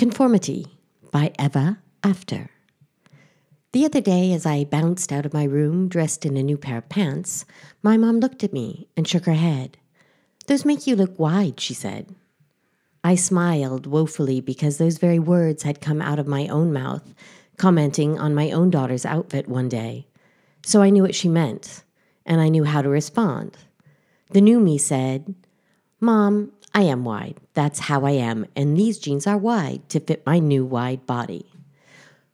Conformity by Eva After. The other day, as I bounced out of my room dressed in a new pair of pants, my mom looked at me and shook her head. Those make you look wide, she said. I smiled woefully because those very words had come out of my own mouth, commenting on my own daughter's outfit one day. So I knew what she meant, and I knew how to respond. The new me said, Mom, I am wide. That's how I am, and these jeans are wide to fit my new wide body.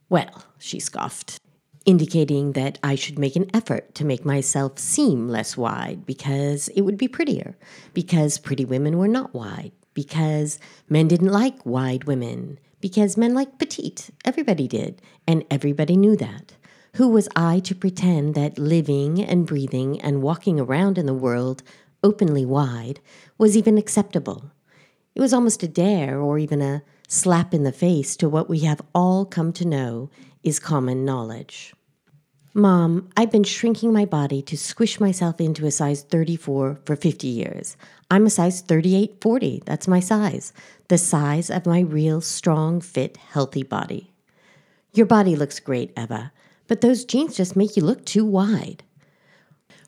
Well, she scoffed, indicating that I should make an effort to make myself seem less wide because it would be prettier, because pretty women were not wide, because men didn't like wide women, because men liked petite. Everybody did, and everybody knew that. Who was I to pretend that living and breathing and walking around in the world openly wide, was even acceptable. It was almost a dare or even a slap in the face to what we have all come to know is common knowledge. Mom, I've been shrinking my body to squish myself into a size 34 for 50 years. I'm a size 38 40. That's my size. The size of my real, strong, fit, healthy body. Your body looks great, Eva, but those jeans just make you look too wide.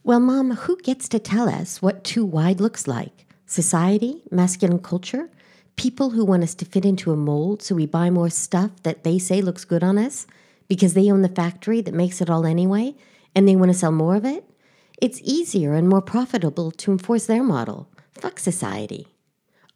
Well, Mom, who gets to tell us what too wide looks like? Society? Masculine culture? People who want us to fit into a mold so we buy more stuff that they say looks good on us because they own the factory that makes it all anyway and they want to sell more of it? It's easier and more profitable to enforce their model. Fuck society.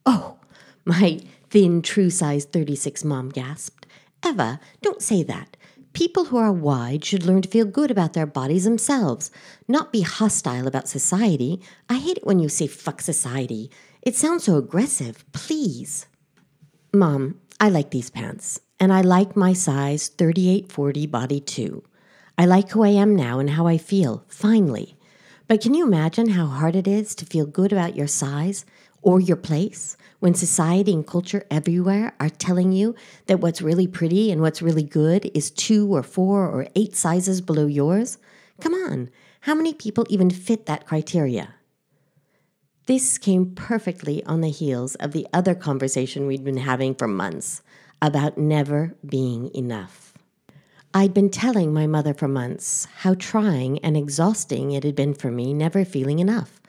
Oh, my thin, true size 36 mom gasped. Eva, don't say that. People who are wide should learn to feel good about their bodies themselves, not be hostile about society. I hate it when you say fuck society. It sounds so aggressive. Please. Mom, I like these pants, and I like my size 3840 body too. I like who I am now and how I feel, finally. But can you imagine how hard it is to feel good about your size or your place when society and culture everywhere are telling you that what's really pretty and what's really good is two or four or eight sizes below yours? Come on, how many people even fit that criteria? This came perfectly on the heels of the other conversation we'd been having for months about never being enough. I'd been telling my mother for months how trying and exhausting it had been for me never feeling enough,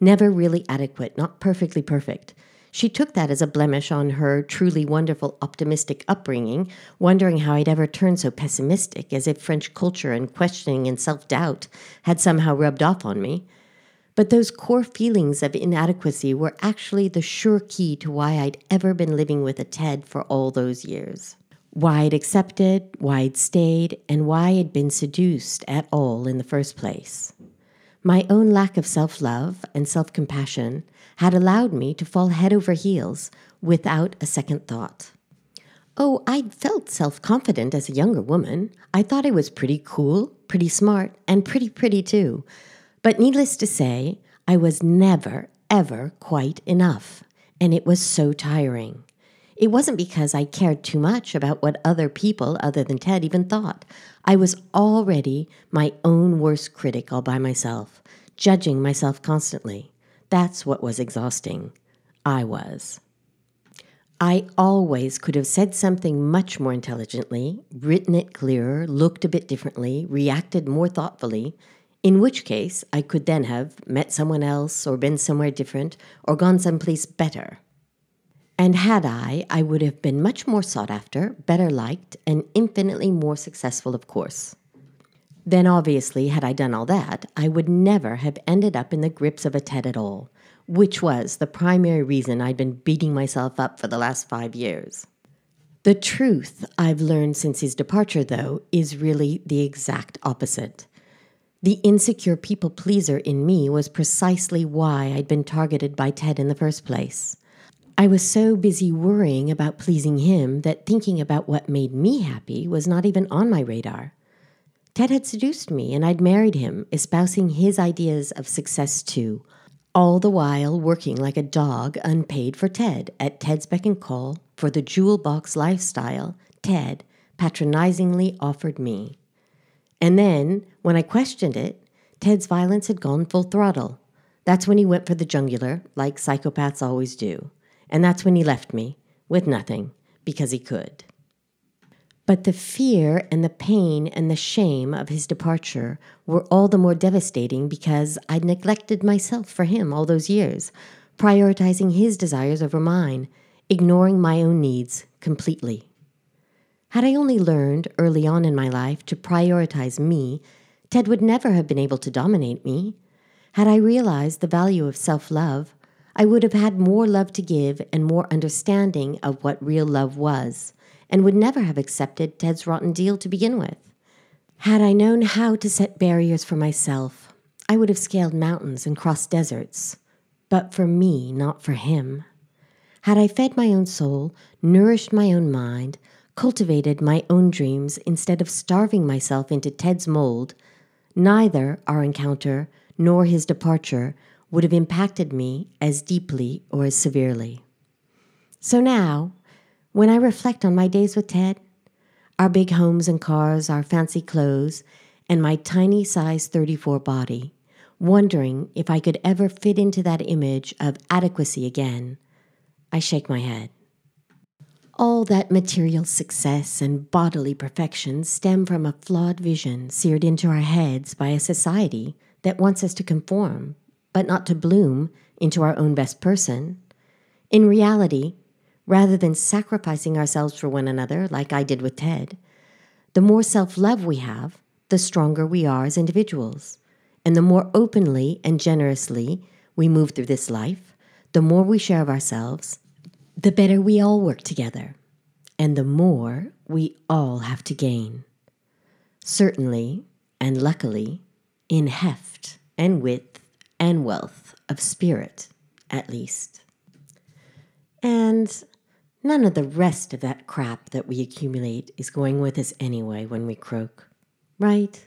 never really adequate, not perfectly perfect, she took that as a blemish on her truly wonderful, optimistic upbringing, wondering how I'd ever turned so pessimistic, as if French culture and questioning and self doubt had somehow rubbed off on me. But those core feelings of inadequacy were actually the sure key to why I'd ever been living with a Ted for all those years. Why I'd accepted, why I'd stayed, and why I'd been seduced at all in the first place. My own lack of self love and self compassion had allowed me to fall head over heels without a second thought. Oh, I'd felt self confident as a younger woman. I thought I was pretty cool, pretty smart, and pretty pretty too. But needless to say, I was never, ever quite enough, and it was so tiring. It wasn't because I cared too much about what other people, other than Ted, even thought. I was already my own worst critic all by myself, judging myself constantly. That's what was exhausting. I was. I always could have said something much more intelligently, written it clearer, looked a bit differently, reacted more thoughtfully, in which case I could then have met someone else or been somewhere different or gone someplace better. And had I, I would have been much more sought after, better liked, and infinitely more successful, of course. Then, obviously, had I done all that, I would never have ended up in the grips of a Ted at all, which was the primary reason I'd been beating myself up for the last five years. The truth I've learned since his departure, though, is really the exact opposite. The insecure people pleaser in me was precisely why I'd been targeted by Ted in the first place. I was so busy worrying about pleasing him that thinking about what made me happy was not even on my radar. Ted had seduced me, and I'd married him, espousing his ideas of success too, all the while working like a dog unpaid for Ted at Ted's beck and call for the jewel box lifestyle Ted patronizingly offered me. And then, when I questioned it, Ted's violence had gone full throttle. That's when he went for the jugular, like psychopaths always do. And that's when he left me, with nothing, because he could. But the fear and the pain and the shame of his departure were all the more devastating because I'd neglected myself for him all those years, prioritizing his desires over mine, ignoring my own needs completely. Had I only learned early on in my life to prioritize me, Ted would never have been able to dominate me. Had I realized the value of self love, I would have had more love to give and more understanding of what real love was, and would never have accepted Ted's rotten deal to begin with. Had I known how to set barriers for myself, I would have scaled mountains and crossed deserts. But for me, not for him. Had I fed my own soul, nourished my own mind, cultivated my own dreams instead of starving myself into Ted's mold, neither our encounter nor his departure would have impacted me as deeply or as severely. So now, when I reflect on my days with Ted, our big homes and cars, our fancy clothes, and my tiny size 34 body, wondering if I could ever fit into that image of adequacy again, I shake my head. All that material success and bodily perfection stem from a flawed vision seared into our heads by a society that wants us to conform, but not to bloom into our own best person. In reality, rather than sacrificing ourselves for one another like I did with Ted, the more self love we have, the stronger we are as individuals. And the more openly and generously we move through this life, the more we share of ourselves, the better we all work together, and the more we all have to gain. Certainly, and luckily, in heft and width and wealth of spirit, at least. And none of the rest of that crap that we accumulate is going with us anyway when we croak, right?